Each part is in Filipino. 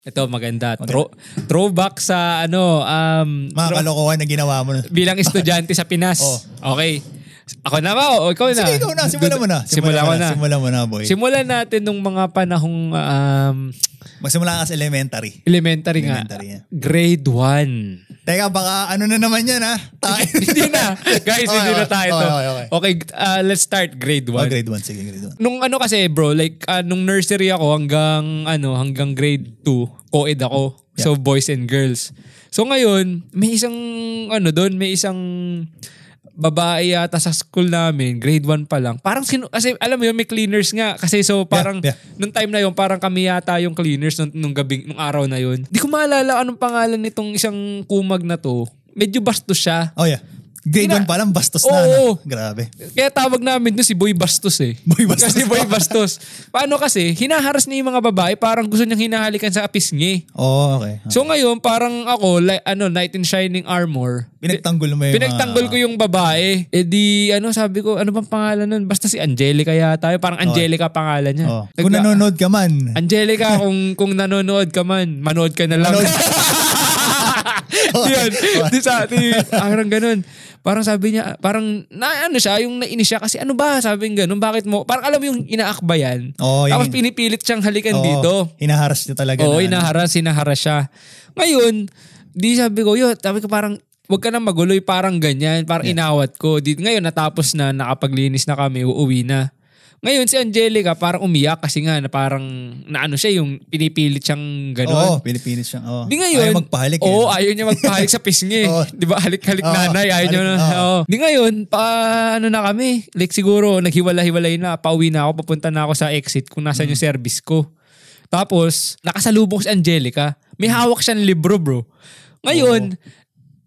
Ito maganda. Throw, throwback sa ano, um, Mga kalokohan na ginawa mo. bilang estudyante sa Pinas. Oh. Okay. Ako na ba? O ikaw na? Sige, ikaw na. Simulan mo na. Simulan ko na. Simulan mo na, boy. Simulan natin nung mga panahong um, Magsimula ka sa elementary. elementary nga. Elementary, yeah. Grade 1. Teka, baka ano na naman yan, ha? Hindi na. Guys, Okay, hindi na okay. tayo to. Okay, okay, Okay, uh, let's start grade 1. Oh, grade 1. Sige, grade 1. Nung ano kasi bro, like uh, nung nursery ako hanggang ano, hanggang grade 2, co-ed ako. So boys and girls. So ngayon, may isang ano doon, may isang babae yata sa school namin, grade 1 pa lang. Parang sino, kasi alam mo yun, may cleaners nga. Kasi so parang, yeah. nung time na yun, parang kami yata yung cleaners nung, nung gabi, nung araw na yun. Di ko maalala anong pangalan nitong isang kumag na to. Medyo bastos siya. Oh, yeah. Grade Ina- 1 pa lang, bastos Oo. na. No? Grabe. Kaya tawag namin doon si Boy Bastos eh. Boy Bastos. Kasi Boy Bastos. Paano kasi, hinaharas niya yung mga babae, parang gusto niyang hinahalikan sa pisngi. Oh, okay. So ngayon, parang ako, like, ano, Knight in Shining Armor. Pinagtanggol mo yung Pinagtanggol ko yung babae. Eh di, ano sabi ko, ano bang pangalan nun? Basta si Angelica yata. Parang Angelica pangalan niya. Oh. Kung Nagla- nanonood ka man. Angelica, kung kung nanonood ka man, manood ka na lang. Yan. Di sa di, parang ganun. Parang sabi niya, parang na ano siya, yung nainis siya kasi ano ba, sabi ng ganun, bakit mo, parang alam mo yung inaakbayan. Oo, yung- Tapos pinipilit siyang halikan Oo, dito. Hinaharas niya talaga. Oo, na, ano. inaharas, inaharas siya. Ngayon, di sabi ko, yun, sabi ko parang, huwag ka na maguloy, parang ganyan, parang inawat ko. Di, ngayon, natapos na, nakapaglinis na kami, uuwi na. Ngayon, si Angelica parang umiyak kasi nga na parang, na ano siya, yung pinipilit siyang Oo, gano'n. Pilipinas siya. Oo. Di ngayon, Ayaw magpahalik. Oo, eh. ayaw niya magpahalik sa pisngi. Oo. Di ba? Halik-halik Oo, nanay, ayaw niya na. halik, oo. Oo. Di ngayon, pa ano na kami, like siguro naghiwala-hiwalay na, pauwi na ako, papunta na ako sa exit kung nasan Mm. yung service ko. Tapos, nakasalubong si Angelica. May hawak siyang libro, bro. Ngayon,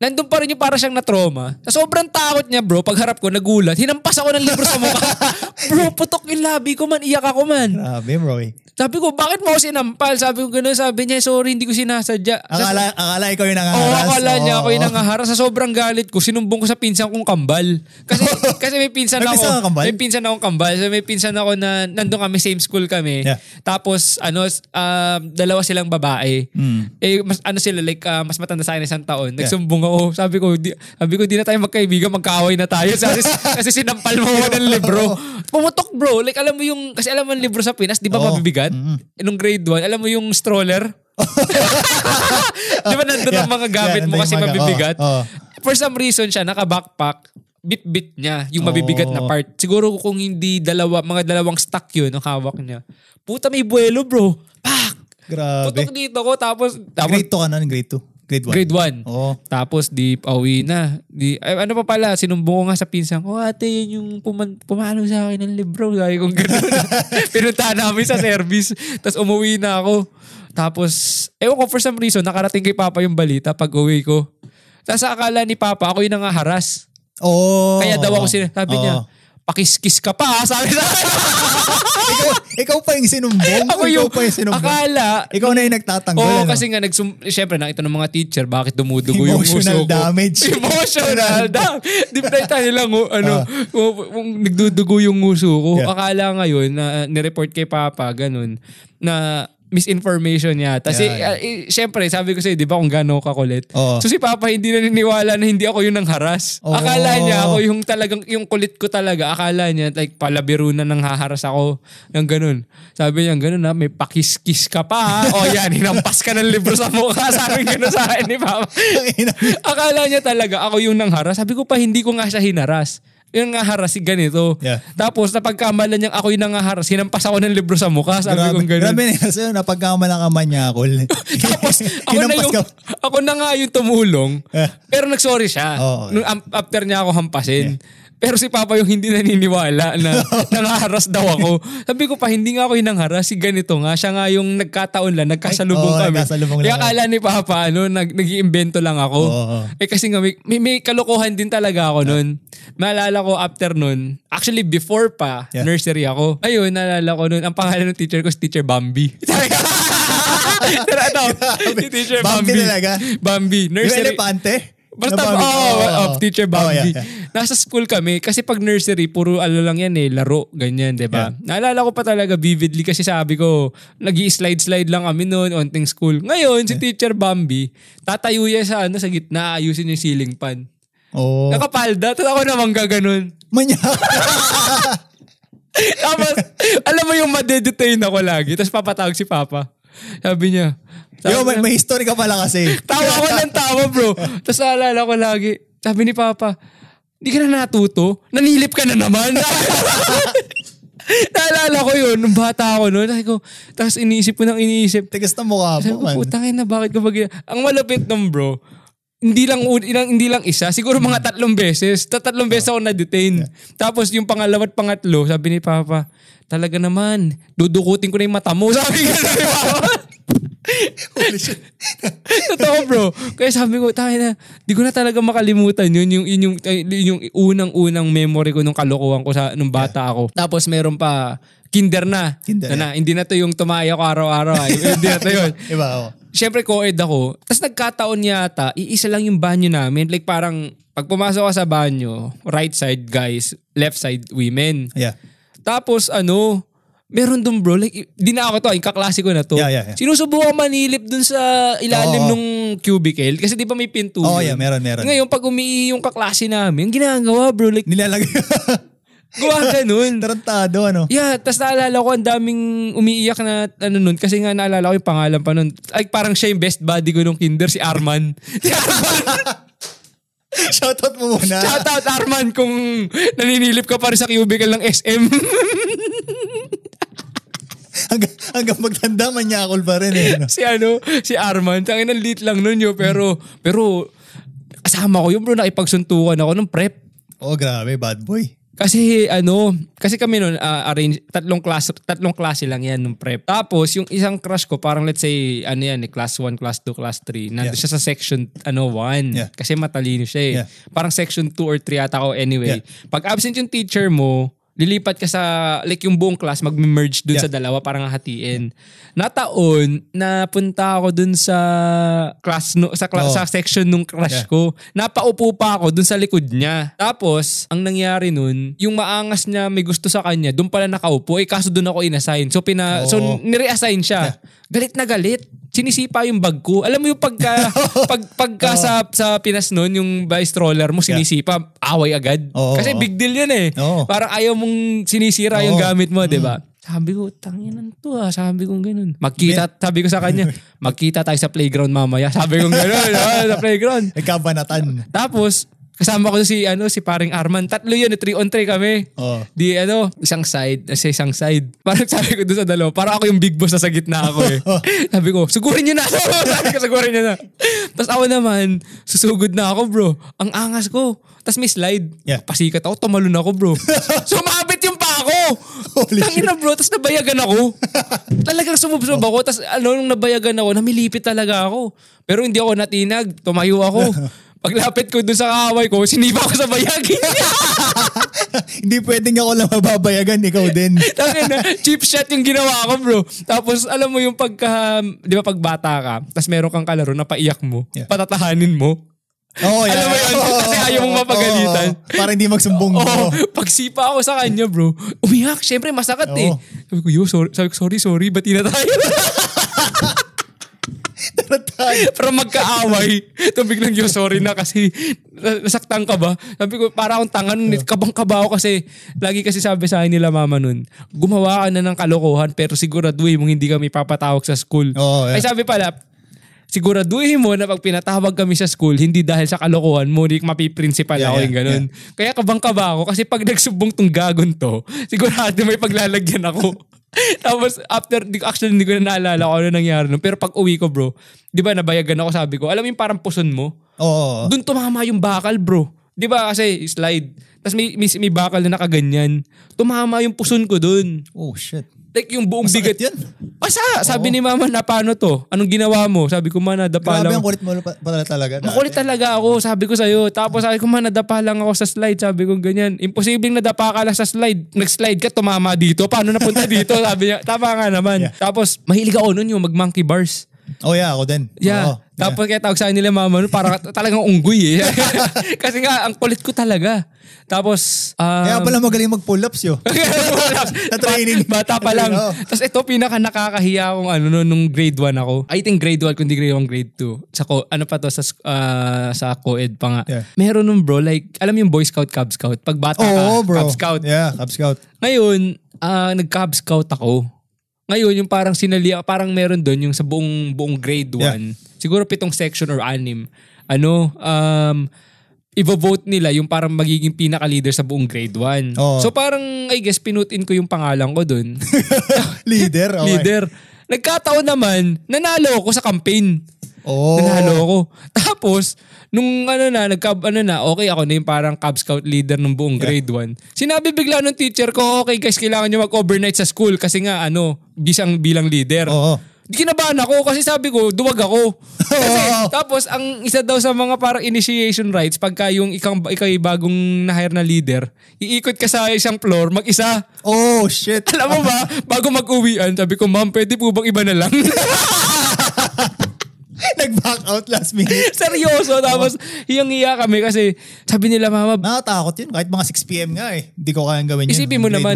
nandun pa rin yung para siyang na-trauma. Sobrang takot niya, bro, pagharap ko, nagulat. Hinampas ako ng libro sa mukha. bro, putok yung labi ko man, iyak ako man. Grabe, bro. eh. Sabi ko, bakit mo ako sinampal? Sabi ko gano'n, sabi niya, sorry, hindi ko sinasadya. Sa- Akala, akala ikaw yung Oo, nangaharas. akala niya Oo, ako yung oo. nangaharas. Sa sobrang galit ko, sinumbong ko sa pinsan kong kambal. Kasi kasi may pinsan May ako. pinsan kambal? May pinsan akong kambal. So may pinsan ako na nandun kami, same school kami. Yeah. Tapos, ano, um, dalawa silang babae. Mm. Eh, mas, ano sila, like, ah, mas matanda sa akin isang taon. Nagsumbong ako. Sabi ko, di, sabi ko, di na tayo magkaibigan, magkaaway na tayo. Kasi, kasi sinampal mo ako ng libro. Pumutok, bro. Like, alam mo yung, kasi alam mo yung libro sa Pinas, di ba Oo. mabibigat? Nung grade 1, alam mo yung stroller? di ba nandun ang Yeah. mga gamit Yeah, mo kasi mga- mabibigat? oo, oo. For some reason siya, naka-backpack, bit-bit niya, yung mabibigat na Oo. part. Siguro kung hindi dalawa, mga dalawang stack yun ang hawak niya. Puta, may buwelo, bro. Pak! Grabe. Putok dito ko, tapos, tapos Grade 2 ka na, grade 2. Grade 1. grade 1. Oo. Tapos di pauwi na. Di, ay, ano pa pala, sinumbong ko nga sa pinsan ko, ate, yun yung puman, pumalo sa akin ng libro. Sabi kong gano'n. Pinuntahan namin sa service. Tapos umuwi na ako. Tapos, ewan ko for some reason, nakarating kay Papa yung balita pag uwi ko. Tapos akala ni Papa, ako yung nangaharas. Oo. Kaya daw ako sila, sabi niya. Pakiskis ka pa, ah," sabi sa ikaw, ikaw pa yung sinumbong. Ako ikaw yung, pa yung sinumbong. akala, ikaw na yung nagtatanggol. Oo, ano? kasi nga, nagsum, syempre, nakita ng mga teacher, bakit dumudugo yung Emotional uso ko. damage. Emotional damage. Di ba tayo lang, oh, ano, kung nagdudugo yung uso ko. Ah. Yeah. Akala ngayon, na nireport kay Papa, ganun, na misinformation yata. Kasi, Yeah, yeah. ah, eh, syempre, sabi ko sa'yo, di ba, kung gano'n kakulit. Oo. So si Papa hindi naniniwala na hindi ako yung nangharas. Oo. Akala niya ako yung talagang, yung kulit ko talaga. Akala niya, like, palabiro na nang haharas ako. Yung ganun. Sabi niya, ganun na, may pakiskis ka pa ha. o yan, hinampas ka ng libro sa mukha. Sabi ganun sa akin ni Papa. Akala niya talaga ako yung nangharas. Sabi ko pa, hindi ko nga siya hinaras. Yung nangaharas si ganito. Yeah. Tapos napagkamalan niyang ako yung nangaharas, hinampas ako ng libro sa mukha. Sabi grabe, ko ganun. grabe yun. Sa'yo, napagkamalang ka manyakol. Tapos ako na yung, ka. ako na nga yung tumulong. Eh. Pero nagsorry siya. Nung am- after niya ako hampasin. Pero si Papa yung hindi naniniwala na nangaharas daw ako. Sabi ko pa, hindi nga ako yung nangharas. Si ganito nga. Siya nga yung nagkataon lang. Nagkasalubong Ay, oo, kami. nagkasalubong Kaya akala ni Papa, ano, nag, nag-iimbento lang ako. Oo. Eh kasi nga, may, may, may kalokohan din talaga ako nun. Naalala ko after nun, actually before pa, Yeah. nursery ako. Ayun, naalala ko nun, ang pangalan ng teacher ko si Teacher Bambi. Pero ano, si Teacher Bambi Bambi. talaga? Bambi. Yung Nursery. elepante? Basta, Na oh, Bambi. Oo, oh, oo. teacher Bambi. yeah, yeah. Nasa school kami, kasi pag nursery, puro ano lang yan eh, laro, ganyan, di ba? Naalala ko pa talaga vividly kasi sabi ko, nag slide slide lang kami noon, onting school. Ngayon, si teacher Bambi, tatayo yan sa, ano, sa gitna, ayusin yung ceiling fan. Oo. Nakapalda, tapos ako naman gaganon. Manya. Tapos, alam mo yung madedetain ako lagi, tapos papatawag si Papa. Sabi niya, sabi Yo, may, may history ka pala kasi. Tawa ko ng tawa, bro. Tapos naalala ko lagi, sabi ni Papa, di ka na natuto? Nanilip ka na naman. naalala ko yun, nung bata ako noon. Sabi ko, tapos iniisip ko nang iniisip. Tigas na mukha Sabi mo, ko, man. putang ina, bakit ko ba gina-" Ang malapit nung bro, hindi lang ilang, hindi lang isa, siguro mga tatlong beses. Ta- Tatlong beses ako na-detain. Tapos yung pangalawa at pangatlo, sabi ni Papa, talaga naman, dudukutin ko na yung mata mo. Sabi ko ni Papa. Holy shit. Totoo bro. Kaya sabi ko, tayo na, di ko na talaga makalimutan yun. Yung, yun, yung, yun yung unang-unang memory ko nung kalokohan ko sa, nung bata ako. Tapos meron pa, kinder na. Kinder, na, na, hindi na to yung tumaya ko araw-araw. ah. hindi na to yun. Iba, oh. Siyempre co-ed ako. Tapos nagkataon yata, iisa lang yung banyo namin. Like parang, pag pumasok ka sa banyo, right side guys, left side women. Yeah. Tapos ano, meron dun bro, like, di na ako to, yung kaklase ko na to. Yeah, yeah, yeah. Sinusubukan manilip dun sa ilalim Oo. nung cubicle. Kasi di ba may pinto Oh, yun? yeah, meron, meron. Ngayon, pag umiihi yung kaklase namin, ginagawa bro, like, Nilalagay. gawa ganun. Tarantado, ano? Yeah, tas naalala ko ang daming umiiyak na ano nun kasi nga naalala ko yung pangalan pa nun. Ay parang siya yung best buddy ko nung kinder, si Arman. Si Arman. Shoutout mo muna. Shout out Arman kung naninilip ka pa rin sa cubicle ng SM. hanggang, hanggang magtanda, manyakol pa rin eh. no? si ano, si Arman. Tangin ang lit lang nun yun. Pero, pero kasama ko yun bro, nakipagsuntukan ako nung prep. Oh, grabe, bad boy. Kasi ano, kasi kami noon ah, arrange tatlong class tatlong klase lang yan nung prep. Tapos yung isang crush ko parang let's say ano yan, eh, class 1, class 2, class 3. Nandun Yeah. siya sa section ano 1 Yeah. kasi matalino siya eh. Yeah. Parang section 2 or 3 ata ako anyway. Yeah. Pag absent yung teacher mo, lilipat ka sa like yung buong class magme-merge dun Yeah. sa dalawa parang hatiin. Nataon napunta ako dun sa class no, sa cla- Oo. sa section nung crush Yeah. ko. Napaupo pa ako dun sa likod niya. Tapos, ang nangyari nun, yung maangas niya may gusto sa kanya, dun pala nakaupo, eh kaso dun ako inassign. So, pina, so Oo. nire-assign siya. Galit na galit. Sinisipa yung bag ko. Alam mo yung pagka, pag, pagka sa, sa Pinas nun, yung by stroller mo, sinisipa, away agad. Oo, Kasi oo. big deal yan eh. Oo. Parang ayaw mong sinisira yung Oo. gamit mo, di ba? Sabi ko, tanginan to ah. Sabi ko ganun. Magkita, sabi ko sa kanya, magkita tayo sa playground mamaya. Sabi ko ganun, ah, sa playground. Nagkabanatan. Tapos, kasama ko si ano si paring Arman. Tatlo yun, 3 on 3 kami. Oh. Di ano, isang side, sa isang side. Parang sabi ko doon sa dalawa, parang ako yung big boss na sa gitna ako eh. sabi ko, sugurin niyo na. sabi ko, sugurin niyo na. Tapos ako naman, susugod na ako bro. Ang angas ko. Tapos may slide. Yeah. Pasikat ako, tumalon ako bro. Sumabit yung pa ako. Tangin na bro, tapos nabayagan ako. Talagang sumubsob ako. Tapos ano, nung nabayagan ako, namilipit talaga ako. Pero hindi ako natinag, tumayo ako. Paglapit ko dun sa kaaway ko, sinipa ko sa bayagin niya. Hindi pwedeng ako lang mababayagan, ikaw din. Tangin na, cheap shot yung ginawa ko, bro. Tapos, alam mo yung pagka, di ba pag bata ka, tapos meron kang kalaro na paiyak mo, Yeah. patatahanin mo. Oo, Alam mo yun, kasi ayaw mong mapagalitan. Oo, para hindi magsumbong mo. pagsipa ako sa kanya, bro, umiyak. Siyempre, masakit eh. Oo. Sabi ko, yo, sorry, sabi ko, sorry, sorry, bati na tayo. Pero magkaaway. Ito biglang, yo, sorry na kasi nasaktan ka ba? Sabi ko, para akong tanga nun. Kabang-kaba ako kasi, lagi kasi sabi sa akin nila mama nun, gumawa ka na ng kalokohan pero siguraduhin mong hindi kami papatawag sa school. Oo, yeah. Ay sabi pala, siguraduhin mo na pag pinatawag kami sa school, hindi dahil sa kalokohan mo, hindi mapiprinsipal Yeah, ako yeah, yung ganun. Kaya kabang-kaba ako kasi pag nagsubong tong gagon to, sigurado may paglalagyan ako. Tapos after, di, actually hindi ko na naalala kung ano nangyari nun. Pero pag uwi ko bro, di ba nabayagan ako sabi ko, alam mo yung parang puson mo? Oo. Doon tumama yung bakal bro. Di ba kasi slide. Tapos may, may, may bakal na nakaganyan. Tumama yung puson ko doon. Oh, shit. Like yung buong Masakit bigat. yun. Basa! Sabi ni mama, na paano to? Anong ginawa mo? Sabi ko, ma, nadapa Grabe lang. ang kulit mo pa- pala talaga. dati. Makulit talaga ako, sabi ko sa'yo. Tapos sabi ko, ma, nadapa lang ako sa slide. Sabi ko, ganyan. Imposibleng nadapa ka lang sa slide. Nag-slide ka, tumama dito. Paano napunta dito? Sabi niya, tama nga naman. Yeah. Tapos, mahilig ako nun yung mag-monkey bars. Oh yeah, ako din. Yeah. Oo, Tapos kaya tawag sa akin nila mama, no, parang talagang unggoy eh. Kasi nga, ang kulit ko talaga. Tapos, um, Kaya pala magaling mag-pull-ups yo. Na-training. Bata pa lang. Oo. Tapos ito, pinaka nakakahiya akong ano, no, nung grade 1 ako. I think grade 1, kundi grade 1, grade 2. Sa, ko, ano pa to, sa, sk- ah, sa co-ed pa nga. Yeah. Meron nung bro, like, alam yung Boy Scout, Cub Scout. Pag bata Oo, ka, bro. Cub Scout. Yeah, Cub Scout. Ngayon, ah, nag-Cub Scout ako. Ngayon, yung parang sinali, parang meron doon yung sa buong buong grade 1. Yeah. Siguro pitong section or anim. Ano, um, i-vote nila yung parang magiging pinaka-leader sa buong grade 1. Oo. So parang, I guess, pinutin ko yung pangalan ko doon. Leader. Okay. Leader. Nagkataon naman, nanalo ako sa campaign. Oh. Nanalo ako. Tapos, nung ano na, nagka, ano na, okay ako na yung parang Cub Scout leader ng buong grade 1. Sinabi bigla ng teacher ko, okay guys, kailangan nyo mag-overnight sa school kasi nga, ano, bisang bilang leader. Oo. Di kinabahan ako kasi sabi ko, duwag ako. Kasi, tapos, ang isa daw sa mga parang initiation rites, pagka yung ikaw, ikaw yung bagong na-hire na leader, iikot ka sa isang floor, mag-isa. Oh, shit. Alam mo ba, bago mag-uwian, sabi ko, ma'am, pwede po bang iba na lang? Nag-back out last minute. Seryoso. Tapos, hiyang-hiya kami kasi sabi nila, mama, Nakatakot yun. Kahit mga 6pm nga eh. Hindi ko kayang gawin yun. isipin mo naman,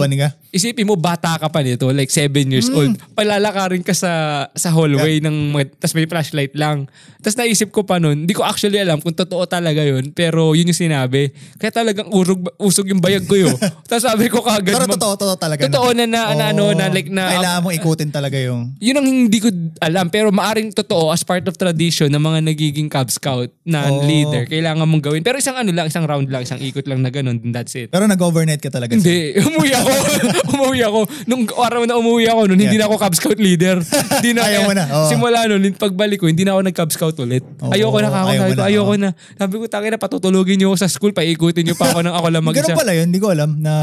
isipin mo, bata ka pa nito, like 7 years Hmm. old. Palalakarin ka sa sa hallway ng mga, tas may flashlight lang. Tapos naisip ko pa nun, hindi ko actually alam kung totoo talaga yun, pero yun yung sinabi. Kaya talagang urog, usog yung bayag ko yun. Tapos sabi ko kagad, Pero "Ma'am, totoo, totoo talaga. Totoo na na, na ano, na like na, Kailangan mong ikutin talaga yung... yun ang hindi ko alam pero maaring totoo as part of tradition ng mga nagiging Cub Scout na Oo. leader kailangan mong gawin pero isang ano lang isang round lang isang ikot lang na ganun then that's it Pero nag-overnight ka talaga. hindi umuwi ako umuwi ako nung araw na umuwi ako nun hindi Yeah. na ako Cub Scout leader hindi na Ayaw mo na, oo. simula nun pagbalik ko hindi na ako nag Cub Scout ulit Oo, ayoko na kako ayaw sabi ko na, ayoko oo. na sabi ko tangin na patutulugin niyo ako sa school paikutin niyo pa ako ng ako lang mag-isa Ganun pala yun. Hindi ko alam na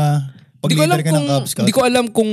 pag hindi ko alam leader ka ng Cub Scout. hindi ko alam kung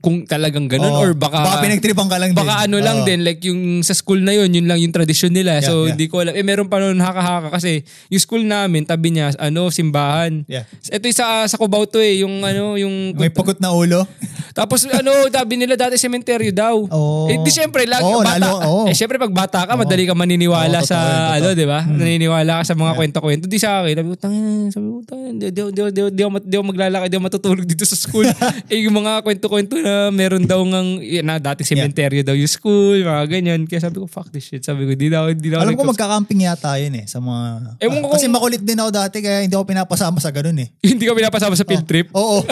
kung talagang ganun Oo. or baka Baka pinagtripan ka lang din. Baka ano lang Oo. din, like yung sa school na yun, yun lang yung tradisyon nila. Yeah, so, yeah. hindi ko alam. Eh, meron pa noon haka-haka kasi yung school namin, tabi niya, ano, simbahan. Yeah. Ito yung sa, sa Cubao to eh, yung ano, yung... May pagod na ulo. Tapos ano, tabi nila dati sementeryo daw. Oo. Eh, di syempre, lagi, Oo, bata, lalo, oo. eh, syempre pag bata ka, madali ka maniniwala Oo, sa, totoo. Hmm. ano, di ba? Naniniwala ka sa mga kwento-kwento. Di sa akin, sabi ko, tangin, sabi ko, tangin, di, di, di, di, di, di ako maglalakad, di ako matutulog dito sa school. eh, yung mga kwento-kwento na meron daw yun na, dating sementeryo daw yung school, mga ganyan. Kaya sabi ko, fuck this shit. Sabi ko, di na ako, di na ako Alam ko magkakamping yata yun eh. Sa mga... Ewan ko Kasi makulit din ako dati kaya hindi ako pinapasama sa ganun eh. Hindi ka pinapasama sa field trip. Oo.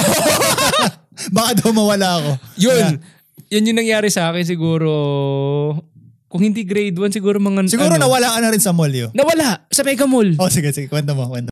Baka daw mawala ako. Yun. Yan yung nangyari sa akin siguro. Kung hindi grade 1, siguro mga... Siguro ano, nawala ka na rin sa mall yun. Nawala sa Mega Mall. Oh, sige, sige. Kwento mo, kwento